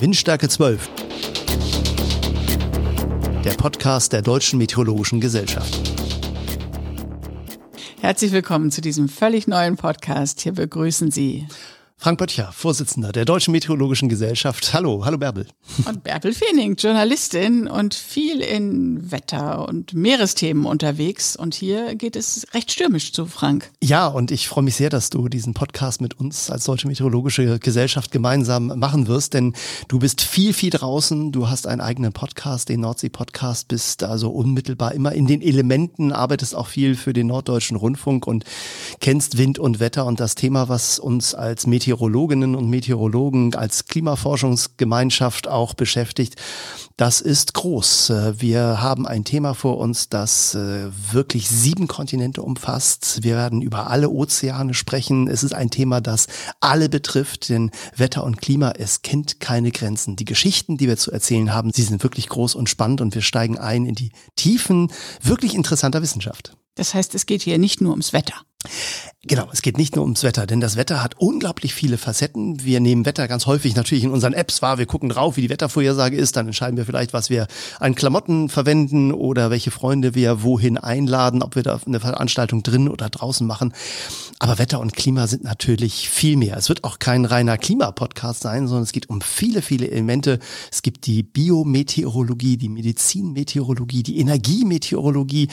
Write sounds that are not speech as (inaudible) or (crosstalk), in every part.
Windstärke 12. Der Podcast der Deutschen Meteorologischen Gesellschaft. Herzlich willkommen zu diesem völlig neuen Podcast. Hier begrüßen Sie Frank Böttcher, Vorsitzender der Deutschen Meteorologischen Gesellschaft. Hallo, hallo Bärbel. Und Bärbel Feening, Journalistin und viel in Wetter- und Meeresthemen unterwegs. Und hier geht es recht stürmisch zu, Frank. Ja, und ich freue mich sehr, dass du diesen Podcast mit uns als Deutsche Meteorologische Gesellschaft gemeinsam machen wirst, denn du bist viel, viel draußen. Du hast einen eigenen Podcast, den Nordsee-Podcast, bist also unmittelbar immer in den Elementen, arbeitest auch viel für den Norddeutschen Rundfunk und kennst Wind und Wetter und das Thema, was uns als Meteorologen Meteorologinnen und Meteorologen als Klimaforschungsgemeinschaft auch beschäftigt. Das ist groß. Äh, wir haben ein Thema vor uns, das äh, wirklich sieben Kontinente umfasst. Wir werden über alle Ozeane sprechen. Es ist ein Thema, das alle betrifft, denn Wetter und Klima, es kennt keine Grenzen. Die Geschichten, die wir zu erzählen haben, sie sind wirklich groß und spannend und wir steigen ein in die Tiefen wirklich interessanter Wissenschaft. Das heißt, es geht hier nicht nur ums Wetter. Genau, es geht nicht nur ums Wetter, denn das Wetter hat unglaublich viele Facetten. Wir nehmen Wetter ganz häufig natürlich in unseren Apps wahr. Wir gucken drauf, wie die Wettervorhersage ist, dann entscheiden wir vielleicht, was wir an Klamotten verwenden oder welche Freunde wir wohin einladen, ob wir da eine Veranstaltung drin oder draußen machen. Aber Wetter und Klima sind natürlich viel mehr. Es wird auch kein reiner Klimapodcast sein, sondern es geht um viele, viele Elemente. Es gibt die Biometeorologie, die Medizinmeteorologie, die Energiemeteorologie.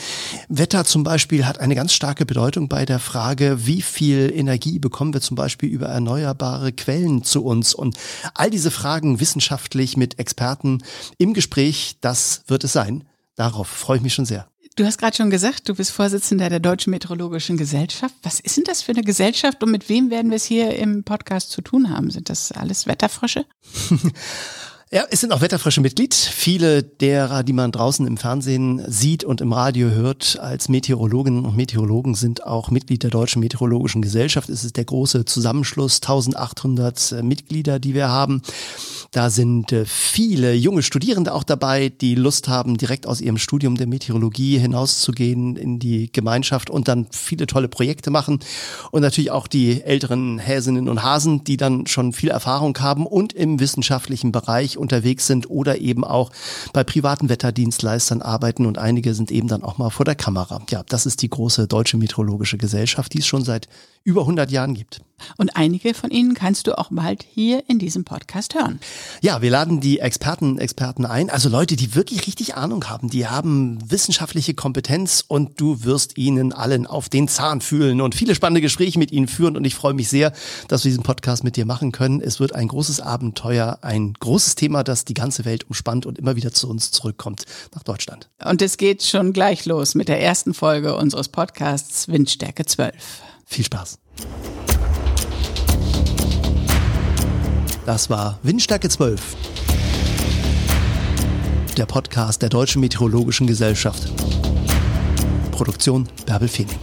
Wetter zum Beispiel hat eine ganz starke Bedeutung bei der Frage, wie viel Energie bekommen wir zum Beispiel über erneuerbare Quellen zu uns? Und all diese Fragen wissenschaftlich mit Experten im Gespräch, das wird es sein. Darauf freue ich mich schon sehr. Du hast gerade schon gesagt, du bist Vorsitzender der Deutschen Meteorologischen Gesellschaft. Was ist denn das für eine Gesellschaft und mit wem werden wir es hier im Podcast zu tun haben? Sind das alles Wetterfrösche? (laughs) Ja, es sind auch wetterfrische Mitglied. Viele derer, die man draußen im Fernsehen sieht und im Radio hört, als Meteorologinnen und Meteorologen sind auch Mitglied der Deutschen Meteorologischen Gesellschaft. Es ist der große Zusammenschluss, 1800 äh, Mitglieder, die wir haben. Da sind äh, viele junge Studierende auch dabei, die Lust haben, direkt aus ihrem Studium der Meteorologie hinauszugehen in die Gemeinschaft und dann viele tolle Projekte machen. Und natürlich auch die älteren Häsinnen und Hasen, die dann schon viel Erfahrung haben und im wissenschaftlichen Bereich unterwegs sind oder eben auch bei privaten Wetterdienstleistern arbeiten und einige sind eben dann auch mal vor der Kamera. Ja, das ist die große Deutsche Meteorologische Gesellschaft, die es schon seit über 100 Jahren gibt. Und einige von ihnen kannst du auch bald hier in diesem Podcast hören. Ja, wir laden die Experten, Experten ein, also Leute, die wirklich richtig Ahnung haben, die haben wissenschaftliche Kompetenz und du wirst ihnen allen auf den Zahn fühlen und viele spannende Gespräche mit ihnen führen und ich freue mich sehr, dass wir diesen Podcast mit dir machen können. Es wird ein großes Abenteuer, ein großes Thema, das die ganze Welt umspannt und immer wieder zu uns zurückkommt nach Deutschland. Und es geht schon gleich los mit der ersten Folge unseres Podcasts Windstärke 12. Viel Spaß. Das war Windstärke 12. Der Podcast der Deutschen Meteorologischen Gesellschaft. Produktion Bärbel Feening.